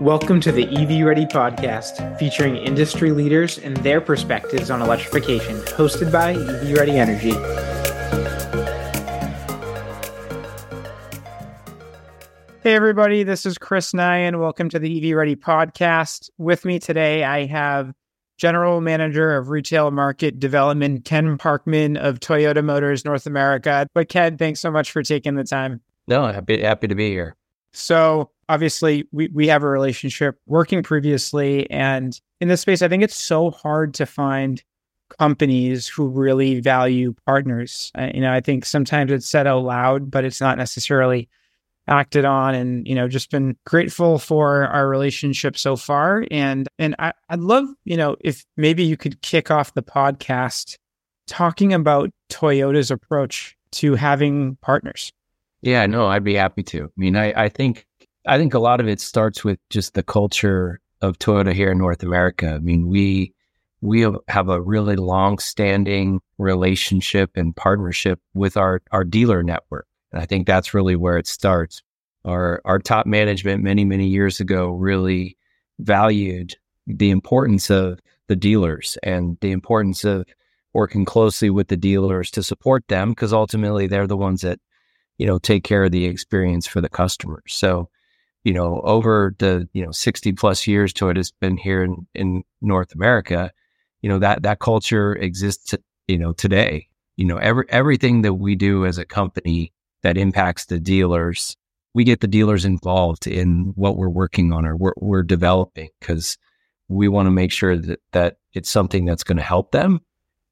Welcome to the EV Ready podcast, featuring industry leaders and their perspectives on electrification, hosted by EV Ready Energy. Hey, everybody, this is Chris Nihan. Welcome to the EV Ready podcast. With me today, I have General Manager of Retail Market Development, Ken Parkman of Toyota Motors North America. But, Ken, thanks so much for taking the time. No, happy, happy to be here. So, obviously we, we have a relationship working previously and in this space i think it's so hard to find companies who really value partners. Uh, you know i think sometimes it's said out loud but it's not necessarily acted on and you know just been grateful for our relationship so far. And and I, i'd love you know if maybe you could kick off the podcast talking about toyota's approach to having partners. Yeah no i'd be happy to. I mean i, I think I think a lot of it starts with just the culture of Toyota here in North America. I mean, we we have a really long-standing relationship and partnership with our our dealer network, and I think that's really where it starts. Our our top management many many years ago really valued the importance of the dealers and the importance of working closely with the dealers to support them because ultimately they're the ones that you know take care of the experience for the customers. So you know, over the, you know, 60 plus years Toyota's been here in, in North America, you know, that, that culture exists, you know, today, you know, every, everything that we do as a company that impacts the dealers, we get the dealers involved in what we're working on or we're, we're developing because we want to make sure that, that it's something that's going to help them.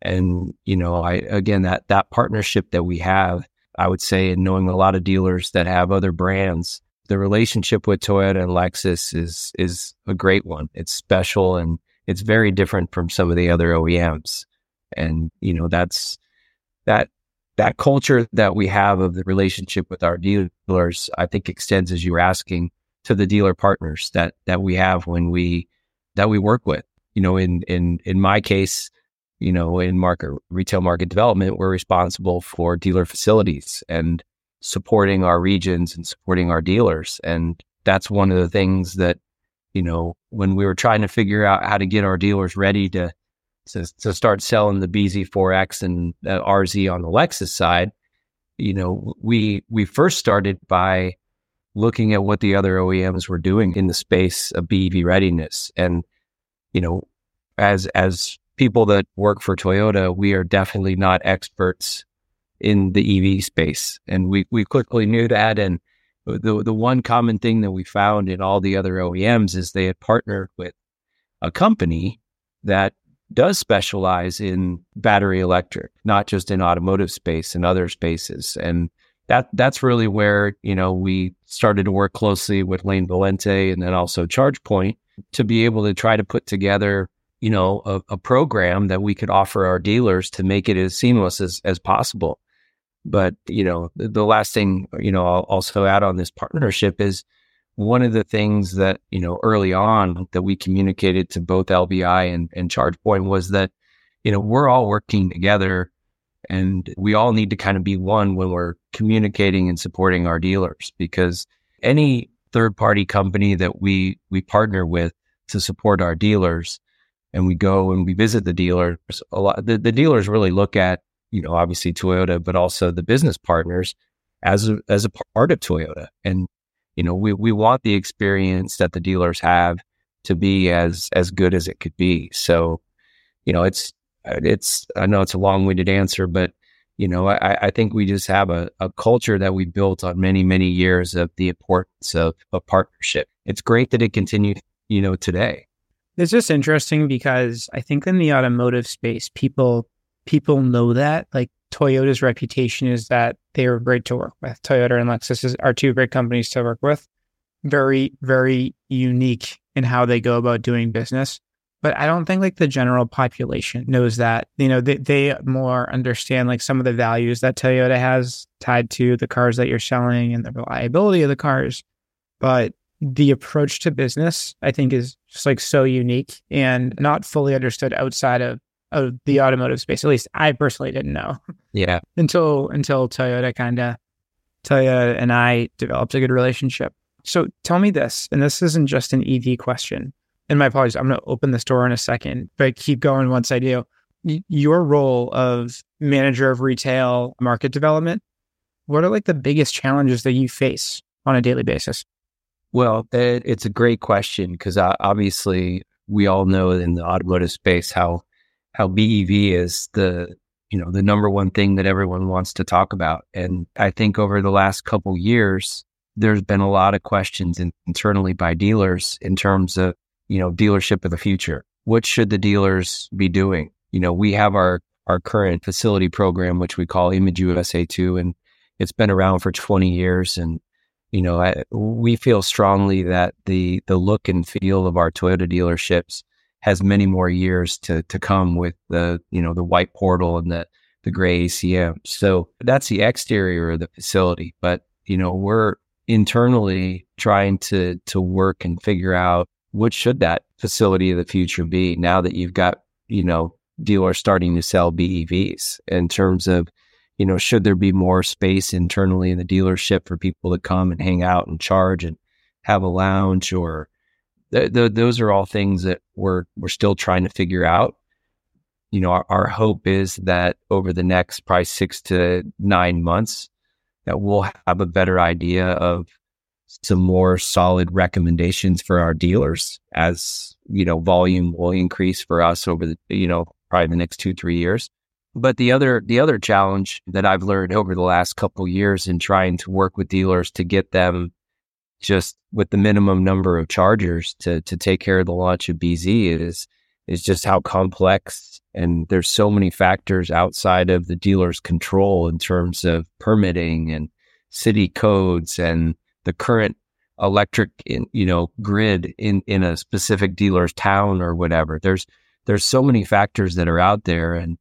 And, you know, I, again, that, that partnership that we have, I would say, in knowing a lot of dealers that have other brands, the relationship with Toyota and Lexus is is a great one. It's special and it's very different from some of the other OEMs. And you know, that's that that culture that we have of the relationship with our dealers, I think extends as you were asking to the dealer partners that that we have when we that we work with. You know, in in in my case, you know, in market retail market development, we're responsible for dealer facilities and supporting our regions and supporting our dealers. And that's one of the things that, you know, when we were trying to figure out how to get our dealers ready to, to, to start selling the BZ4X and uh, RZ on the Lexus side, you know, we, we first started by looking at what the other OEMs were doing in the space of BEV readiness. And, you know, as, as people that work for Toyota, we are definitely not experts in the EV space. And we, we quickly knew that. And the, the one common thing that we found in all the other OEMs is they had partnered with a company that does specialize in battery electric, not just in automotive space and other spaces. And that that's really where, you know, we started to work closely with Lane Valente and then also ChargePoint to be able to try to put together, you know, a, a program that we could offer our dealers to make it as seamless as, as possible. But, you know, the, the last thing, you know, I'll also add on this partnership is one of the things that, you know, early on that we communicated to both LVI and, and ChargePoint was that, you know, we're all working together and we all need to kind of be one when we're communicating and supporting our dealers because any third party company that we, we partner with to support our dealers and we go and we visit the dealers, a lot, the, the dealers really look at you know, obviously Toyota, but also the business partners as a, as a part of Toyota. And, you know, we, we want the experience that the dealers have to be as, as good as it could be. So, you know, it's, it's, I know it's a long winded answer, but, you know, I, I think we just have a, a culture that we built on many, many years of the importance of a partnership. It's great that it continues, you know, today. It's just interesting because I think in the automotive space, people people know that. Like Toyota's reputation is that they are great to work with. Toyota and Lexus are two great companies to work with. Very, very unique in how they go about doing business. But I don't think like the general population knows that. You know, they, they more understand like some of the values that Toyota has tied to the cars that you're selling and the reliability of the cars. But the approach to business, I think, is just like so unique and not fully understood outside of of the automotive space. At least I personally didn't know. Yeah. until until Toyota kind of Toyota and I developed a good relationship. So tell me this, and this isn't just an EV question. And my apologies, I'm going to open this door in a second, but keep going once I do. Your role of manager of retail market development, what are like the biggest challenges that you face on a daily basis? Well, it, it's a great question because uh, obviously we all know in the automotive space how how BEV is the you know the number one thing that everyone wants to talk about, and I think over the last couple years, there's been a lot of questions in, internally by dealers in terms of you know dealership of the future. What should the dealers be doing? You know, we have our our current facility program, which we call Image USA two, and it's been around for 20 years, and you know, I, we feel strongly that the the look and feel of our Toyota dealerships has many more years to to come with the you know the white portal and the the gray ACM. So that's the exterior of the facility, but you know we're internally trying to to work and figure out what should that facility of the future be now that you've got you know dealers starting to sell BEVs in terms of you know, should there be more space internally in the dealership for people to come and hang out and charge and have a lounge or th- th- those are all things that we're we're still trying to figure out. You know, our, our hope is that over the next probably six to nine months, that we'll have a better idea of some more solid recommendations for our dealers as you know volume will increase for us over the you know probably the next two three years but the other the other challenge that I've learned over the last couple years in trying to work with dealers to get them just with the minimum number of chargers to to take care of the launch of BZ is is just how complex and there's so many factors outside of the dealer's control in terms of permitting and city codes and the current electric in, you know grid in in a specific dealer's town or whatever. There's there's so many factors that are out there and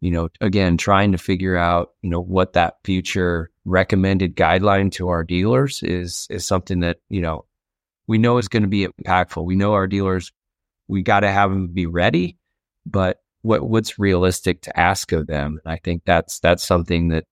you know, again, trying to figure out, you know, what that future recommended guideline to our dealers is is something that, you know, we know is going to be impactful. We know our dealers, we got to have them be ready, but what what's realistic to ask of them? And I think that's that's something that,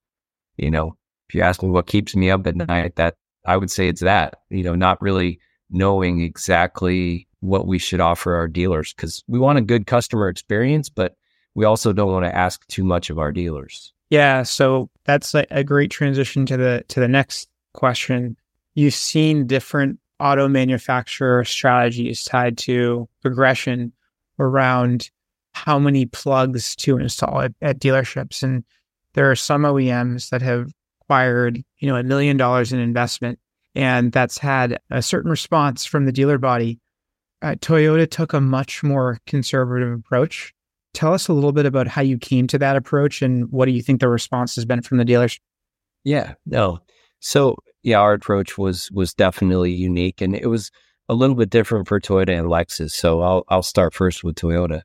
you know, if you ask me what keeps me up at night, that I would say it's that, you know, not really knowing exactly what we should offer our dealers because we want a good customer experience, but we also don't want to ask too much of our dealers. Yeah, so that's a, a great transition to the to the next question. You've seen different auto manufacturer strategies tied to progression around how many plugs to install at, at dealerships. And there are some OEMs that have acquired, you know, a million dollars in investment, and that's had a certain response from the dealer body. Uh, Toyota took a much more conservative approach Tell us a little bit about how you came to that approach and what do you think the response has been from the dealers? Yeah, no. So yeah, our approach was was definitely unique and it was a little bit different for Toyota and Lexus. So I'll I'll start first with Toyota.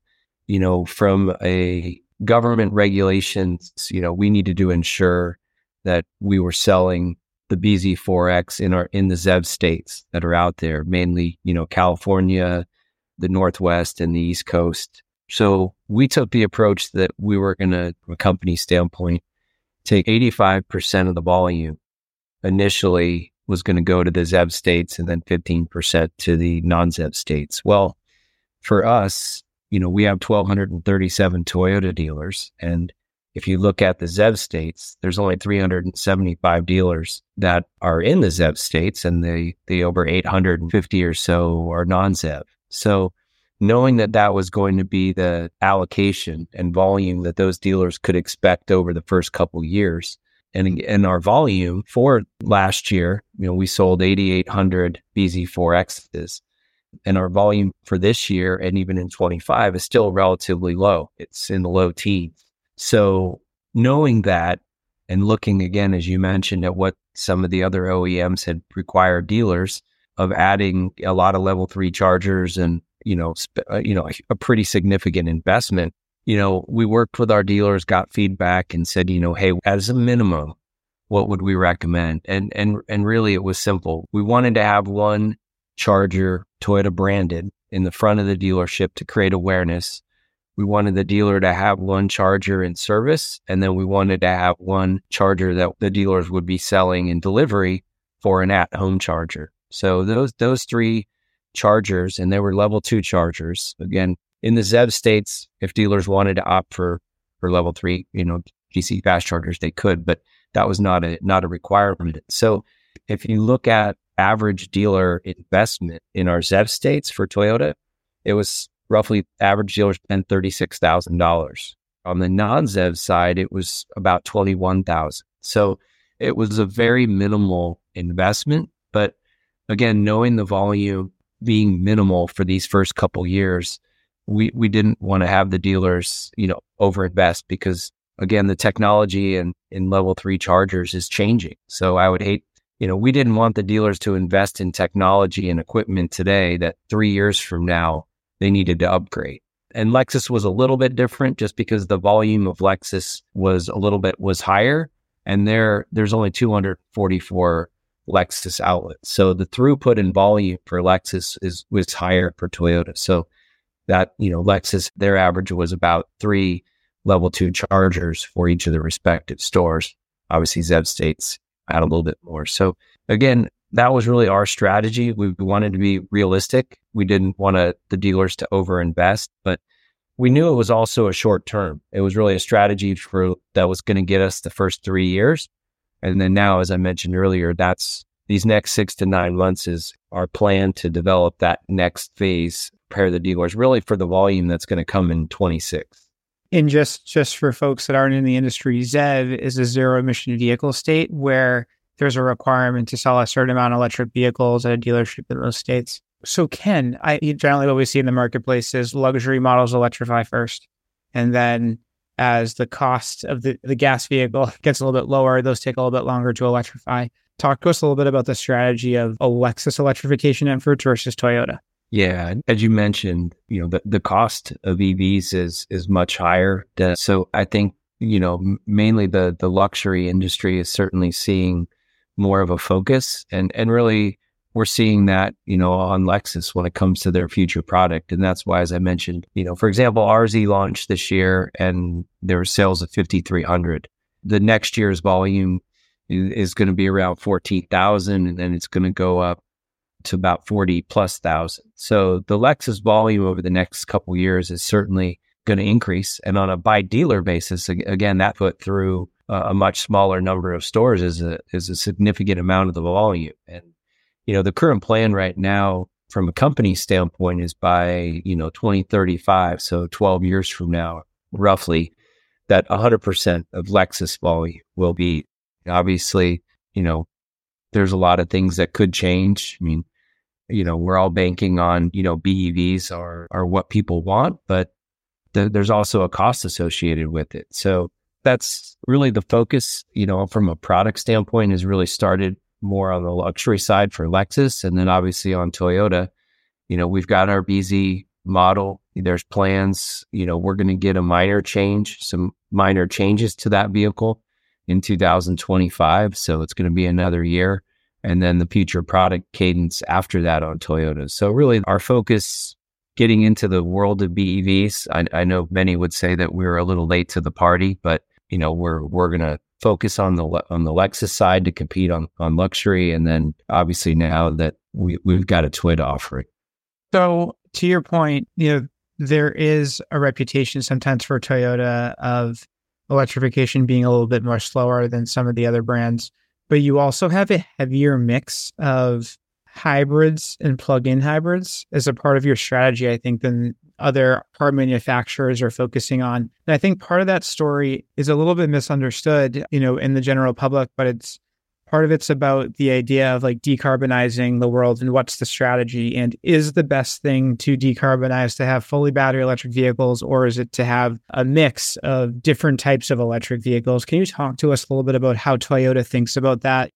You know, from a government regulations, you know, we needed to ensure that we were selling the BZ4X in our in the ZEV states that are out there, mainly, you know, California, the Northwest and the East Coast. So we took the approach that we were going to, from a company standpoint, take 85% of the volume initially was going to go to the ZEV states and then 15% to the non ZEV states. Well, for us, you know, we have 1,237 Toyota dealers. And if you look at the ZEV states, there's only 375 dealers that are in the ZEV states, and the, the over 850 or so are non ZEV. So knowing that that was going to be the allocation and volume that those dealers could expect over the first couple years. And, mm-hmm. and our volume for last year, you know, we sold 8,800 BZ4Xs. And our volume for this year and even in 25 is still relatively low. It's in the low teens. So knowing that and looking again, as you mentioned, at what some of the other OEMs had required dealers of adding a lot of level three chargers and you know, sp- uh, you know, a pretty significant investment. You know, we worked with our dealers, got feedback, and said, you know, hey, as a minimum, what would we recommend? And and and really, it was simple. We wanted to have one charger, Toyota branded, in the front of the dealership to create awareness. We wanted the dealer to have one charger in service, and then we wanted to have one charger that the dealers would be selling in delivery for an at-home charger. So those those three chargers, and they were level two chargers. Again, in the ZEV states, if dealers wanted to opt for for level three, you know, DC fast chargers, they could, but that was not a not a requirement. So if you look at average dealer investment in our ZEV states for Toyota, it was roughly average dealer spent thirty six thousand dollars. On the non ZEV side, it was about twenty one thousand. So it was a very minimal investment, but again, knowing the volume being minimal for these first couple years, we we didn't want to have the dealers, you know, overinvest because again, the technology and in level three chargers is changing. So I would hate, you know, we didn't want the dealers to invest in technology and equipment today that three years from now they needed to upgrade. And Lexus was a little bit different just because the volume of Lexus was a little bit was higher. And there there's only 244 Lexus outlets. So the throughput and volume for Lexus is was higher for Toyota. So that, you know, Lexus, their average was about three level two chargers for each of the respective stores. Obviously, Zev States had a little bit more. So again, that was really our strategy. We wanted to be realistic. We didn't want to, the dealers to overinvest, but we knew it was also a short term. It was really a strategy for that was going to get us the first three years. And then now, as I mentioned earlier, that's these next six to nine months is our plan to develop that next phase, prepare the dealers really for the volume that's going to come in 26. And just just for folks that aren't in the industry, ZEV is a zero emission vehicle state where there's a requirement to sell a certain amount of electric vehicles at a dealership in those states. So Ken, I generally what we see in the marketplace is luxury models electrify first. And then as the cost of the, the gas vehicle gets a little bit lower, those take a little bit longer to electrify. Talk to us a little bit about the strategy of a Lexus electrification efforts versus Toyota. Yeah, as you mentioned, you know the, the cost of EVs is is much higher. Than, So I think you know mainly the the luxury industry is certainly seeing more of a focus, and and really we're seeing that, you know, on Lexus when it comes to their future product. And that's why, as I mentioned, you know, for example, RZ launched this year and there were sales of 5,300. The next year's volume is, going to be around 14,000 and then it's going to go up to about 40 plus thousand. So the Lexus volume over the next couple years is certainly going to increase. And on a by dealer basis, again, that put through a much smaller number of stores is a, is a significant amount of the volume. And you know, the current plan right now from a company standpoint is by, you know, 2035. So 12 years from now, roughly, that 100% of Lexus volume will be obviously, you know, there's a lot of things that could change. I mean, you know, we're all banking on, you know, BEVs are, are what people want, but th- there's also a cost associated with it. So that's really the focus, you know, from a product standpoint has really started more on the luxury side for Lexus. And then obviously on Toyota, you know, we've got our BZ model. There's plans, you know, we're going to get a minor change, some minor changes to that vehicle in 2025. So it's going to be another year. And then the future product cadence after that on Toyota. So really our focus getting into the world of BEVs. I, I know many would say that we we're a little late to the party, but you know, we're, we're going to focus on the on the Lexus side to compete on on luxury, and then obviously now that we we've got a Toyota offering. So to your point, you know there is a reputation sometimes for Toyota of electrification being a little bit more slower than some of the other brands, but you also have a heavier mix of hybrids and plug-in hybrids as a part of your strategy, I think, than other car manufacturers are focusing on. And I think part of that story is a little bit misunderstood, you know, in the general public, but it's part of it's about the idea of like decarbonizing the world and what's the strategy and is the best thing to decarbonize to have fully battery electric vehicles or is it to have a mix of different types of electric vehicles? Can you talk to us a little bit about how toyota thinks about that?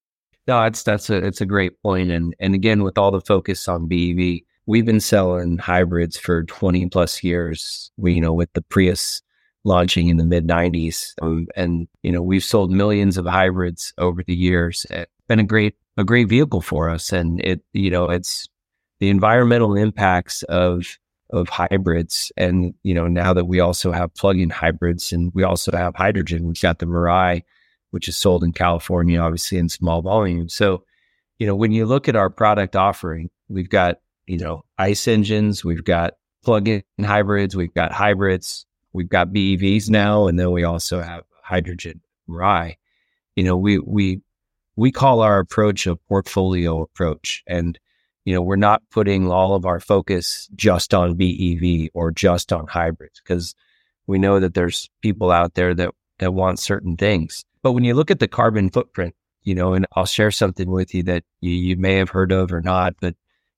No it's that's a it's a great point. And and again with all the focus on bev we've been selling hybrids for 20 plus years. We, you know, with the Prius launching in the mid 90s. Um, and, you know, we've sold millions of hybrids over the years. It's been a great, a great vehicle for us. And it, you know, it's the environmental impacts of, of hybrids. And, you know, now that we also have plug-in hybrids and we also have hydrogen, we've got the Mirai, which is sold in California, obviously in small volume. So, you know, when you look at our product offering, we've got, you know, ICE engines, we've got plug-in hybrids, we've got hybrids, we've got BEVs now, and then we also have hydrogen rye. You know, we we we call our approach a portfolio approach, and you know, we're not putting all of our focus just on BEV or just on hybrids because we know that there's people out there that that want certain things. But when you look at the carbon footprint, you know, and I'll share something with you that you, you may have heard of or not, but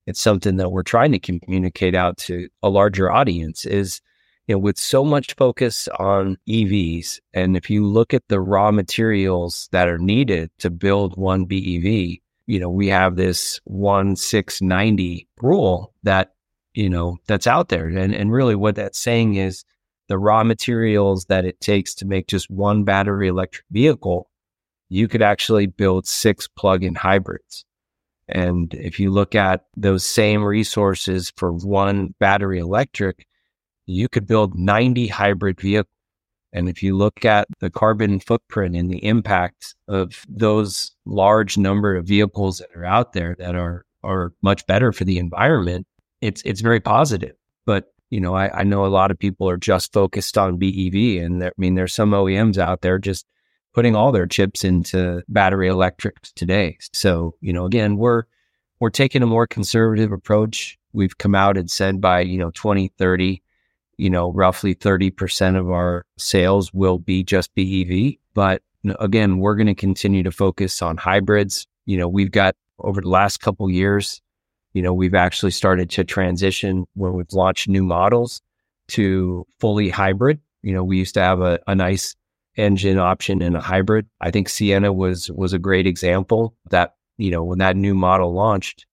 it's something that we're trying to communicate out to a larger audience is you know with so much focus on EVs and if you look at the raw materials that are needed to build one BEV you know we have this 1690 rule that you know that's out there. And and really what that's saying is the raw materials that it takes to make just one battery electric vehicle you could actually build six plug-in hybrids and if you look at those same resources for one battery electric, you could build 90 hybrid vehicles. And if you look at the carbon footprint and the impact of those large number of vehicles that are out there that are are much better for the environment, it's it's very positive. But you know, I, I know a lot of people are just focused on BEV, and there, I mean, there's some OEMs out there just putting all their chips into battery electrics today. So, you know, again, we're we're taking a more conservative approach. We've come out and said by, you know, 2030, you know, roughly 30% of our sales will be just BEV. But again, we're going to continue to focus on hybrids. You know, we've got over the last couple years, you know, we've actually started to transition where we've launched new models to fully hybrid. You know, we used to have a, an ICE engine option and a hybrid. I think Sienna was was a great example that, you know, when that new model launched,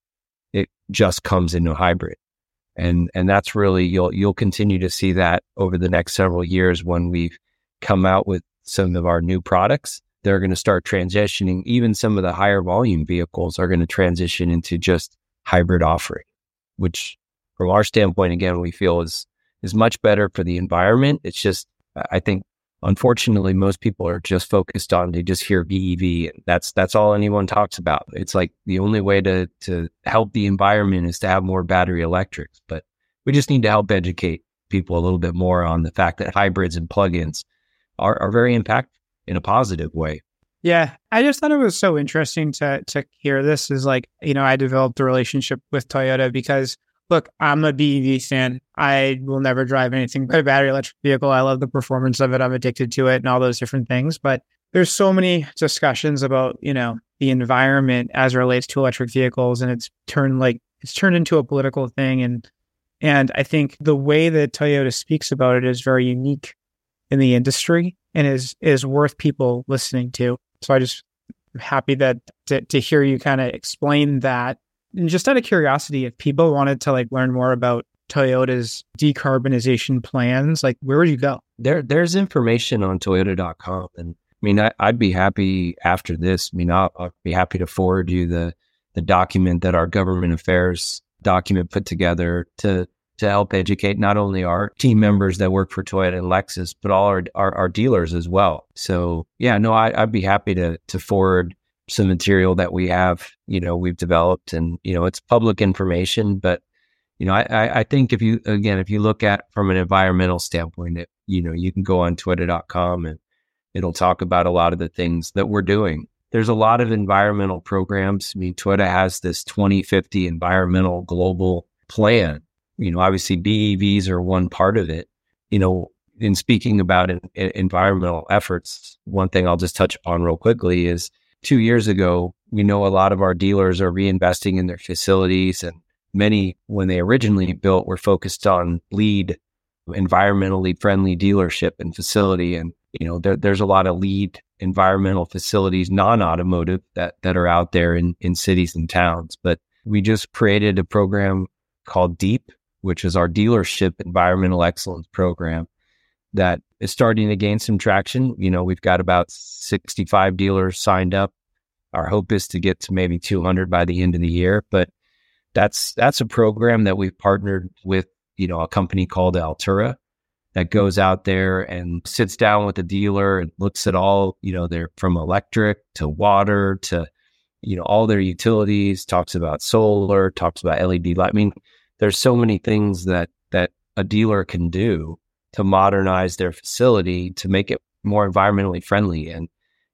it just comes into hybrid. And and that's really you'll you'll continue to see that over the next several years when we've come out with some of our new products. They're going to start transitioning. Even some of the higher volume vehicles are going to transition into just hybrid offering, which from our standpoint, again, we feel is is much better for the environment. It's just I think unfortunately, most people are just focused on they just hear BEV, and that's that's all anyone talks about. It's like the only way to to help the environment is to have more battery electrics, but we just need to help educate people a little bit more on the fact that hybrids and plugins are are very impactful in a positive way. Yeah, I just thought it was so interesting to to hear this. Is like you know I developed a relationship with Toyota because look, I'm a BEV fan. I will never drive anything but a battery electric vehicle. I love the performance of it. I'm addicted to it and all those different things. But there's so many discussions about, you know, the environment as it relates to electric vehicles. And it's turned like it's turned into a political thing. And and I think the way that Toyota speaks about it is very unique in the industry and is is worth people listening to. So I just am happy that to, to hear you kind of explain that and just out of curiosity, if people wanted to like learn more about Toyota's decarbonization plans, like where would you go? There, there's information on Toyota.com, and I mean, I, would be happy after this. I mean, I'll, I'll, be happy to forward you the the document that our government affairs document put together to to help educate not only our team members that work for Toyota and Lexus, but all our our, our dealers as well. So, yeah, no, I, I'd be happy to to forward some material that we have, you know, we've developed and, you know, it's public information, but, you know, I, I think if you, again, if you look at from an environmental standpoint, it, you know, you can go on toyota.com and it'll talk about a lot of the things that we're doing. There's a lot of environmental programs. I mean, Toyota has this 2050 environmental global plan. You know, obviously BEVs are one part of it. You know, in speaking about in, in environmental efforts, one thing I'll just touch upon real quickly is two years ago, we know a lot of our dealers are reinvesting in their facilities and many when they originally built were focused on LEED, environmentally friendly dealership and facility. And you know there, there's a lot of LEED environmental facilities non-automotive that that are out there in in cities and towns. But we just created a program called deep which is our dealership environmental excellence program that is starting to gain some traction. You know, we've got about 65 dealers signed up. Our hope is to get to maybe 200 by the end of the year, but that's that's a program that we've partnered with, you know, a company called Altura that hmm. goes out there and sits down with the dealer and looks at all, you know, they're from electric to water to you know, all their utilities, talks about solar, talks about LED light. I mean, there's so many things that that a dealer can do to modernize their facility to make it more environmentally friendly. And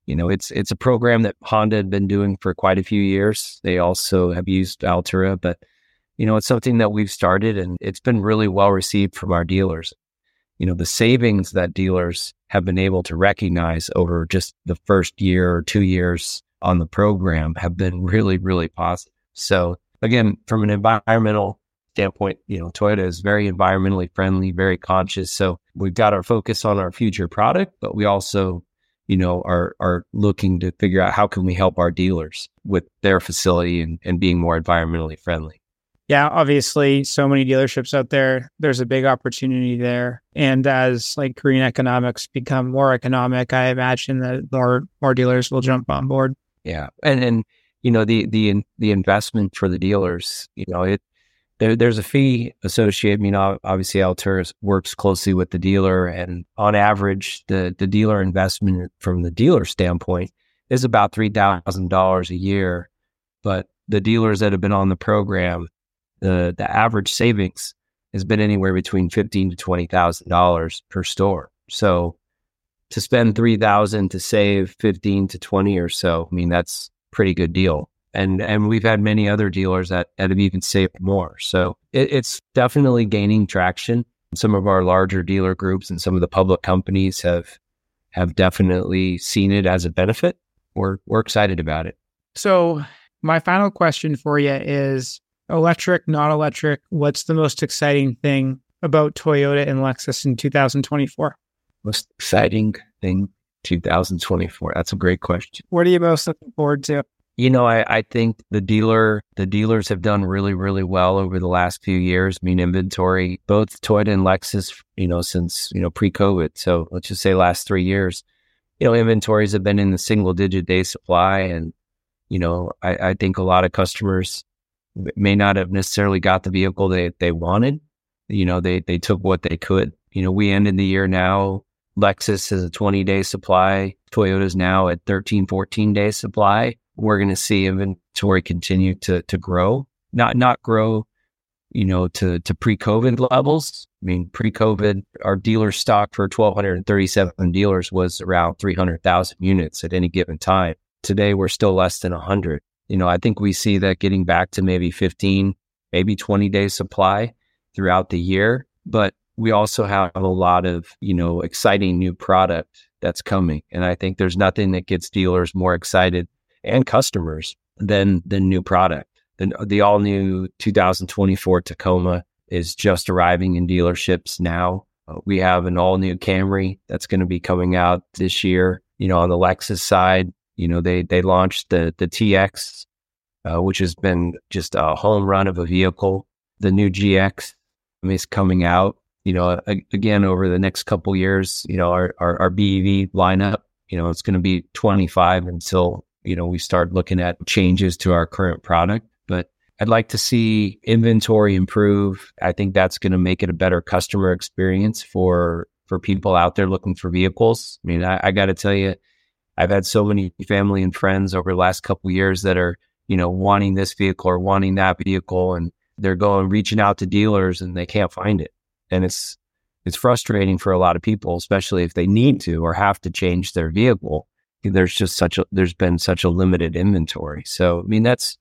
you know, it's it's a program that Honda had been doing for quite a few years. They also have used Altura, but you know, it's something that we've started and it's been really well received from our dealers. You know, the savings that dealers have been able to recognize over just the first year or two years on the program have been really, really positive. So again, from an environmental standpoint, you know, Toyota is very environmentally friendly, very conscious. So we've got our focus on our future product, but we also, you know, are are looking to figure out how can we help our dealers with their facility and, and being more environmentally friendly. Yeah, obviously so many dealerships out there. There's a big opportunity there. And as like green economics become more economic, I imagine that more more dealers will jump on board. Yeah. And and you know, the the the investment for the dealers, you know, it there, there's a fee associated. I mean, obviously, Altura works closely with the dealer, and on average, the the dealer investment from the dealer standpoint is about three thousand dollars a year. But the dealers that have been on the program, the the average savings has been anywhere between fifteen to twenty thousand dollars per store. So to spend three thousand to save fifteen to twenty or so, I mean that's pretty good deal and and we've had many other dealers that, that have even saved more. So it, it's definitely gaining traction. Some of our larger dealer groups and some of the public companies have have definitely seen it as a benefit. We're we're excited about it. So my final question for you is electric, not electric. What's the most exciting thing about Toyota and Lexus in 2024? Most exciting thing 2024. That's a great question. What are you most looking forward to? You know, I, I think the dealer, the dealers have done really, really well over the last few years. I mean, inventory, both Toyota and Lexus, you know, since, you know, pre COVID. So let's just say last three years, you know, inventories have been in the single digit day supply. And, you know, I, I think a lot of customers may not have necessarily got the vehicle they, they wanted. You know, they, they took what they could. You know, we ended the year now. Lexus has a 20 day supply. Toyota's now at 13, 14 day supply we're going to see inventory continue to to grow, not not grow, you know, to to pre-COVID levels. I mean, pre-COVID, our dealer stock for 1,237 dealers was around 300,000 units at any given time. Today, we're still less than 100. You know, I think we see that getting back to maybe 15, maybe 20 days supply throughout the year. But we also have a lot of, you know, exciting new product that's coming. And I think there's nothing that gets dealers more excited and customers than the new product. The, the all new 2024 Tacoma is just arriving in dealerships now. Uh, we have an all new Camry that's going to be coming out this year. You know, on the Lexus side, you know, they, they launched the, the TX, uh, which has been just a home run of a vehicle. The new GX is coming out. You know, again, over the next couple years, you know, our, our, our BEV lineup, you know, it's going to be 25 until you know, we start looking at changes to our current product. But I'd like to see inventory improve. I think that's going to make it a better customer experience for for people out there looking for vehicles. I mean, I, I got to tell you, I've had so many family and friends over the last couple years that are, you know, wanting this vehicle or wanting that vehicle, and they're going reaching out to dealers and they can't find it, and it's it's frustrating for a lot of people, especially if they need to or have to change their vehicle there's just such a there's been such a limited inventory. So I mean that's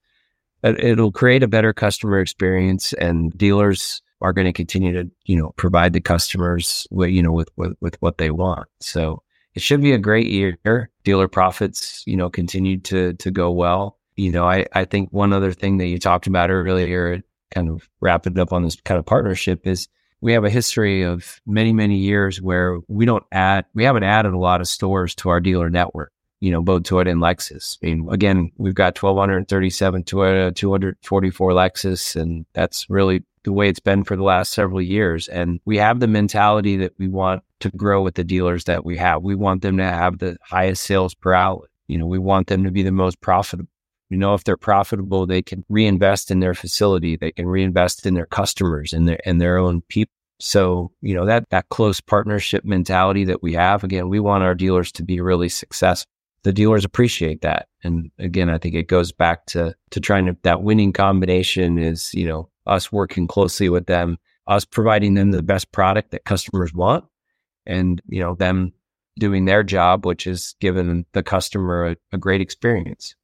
it'll create a better customer experience, and dealers are going to continue to you know provide the customers with you know with, with with what they want. So it should be a great year. Dealer profits you know continue to to go well. You know I I think one other thing that you talked about earlier, kind of wrapping up on this kind of partnership is we have a history of many, many years where we don't add, we haven't added a lot of stores to our dealer network, you know, both Toyota and Lexus. I mean, again, we've got 1,237 Toyota, 244 Lexus, and that's really the way it's been for the last several years. And we have the mentality that we want to grow with the dealers that we have. We want them to have the highest sales per outlet. You know, we want them to be the most profitable. You know, if they're profitable, they can reinvest in their facility. They can reinvest in their customers and their and their own people. So, you know, that that close partnership mentality that we have, again, we want our dealers to be really successful. the dealers appreciate that. And again, I think it goes back to to trying to that winning combination is, you know, us working closely with them, us providing them the best product that customers want, and you know, them doing their job, which is giving the customer a, a great experience.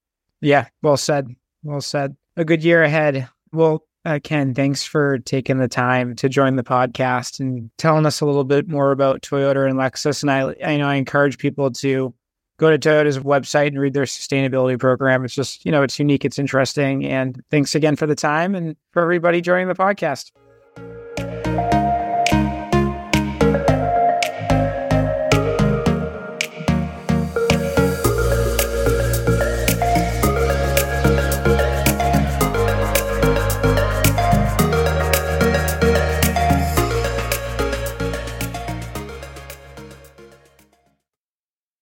Yeah, well said. Well said. A good year ahead. Well, uh, Ken, thanks for taking the time to join the podcast and telling us a little bit more about Toyota and Lexus. And I, I know I encourage people to go to Toyota's website and read their sustainability program. It's just, you know, it's unique, it's interesting. And thanks again for the time and for everybody joining the podcast.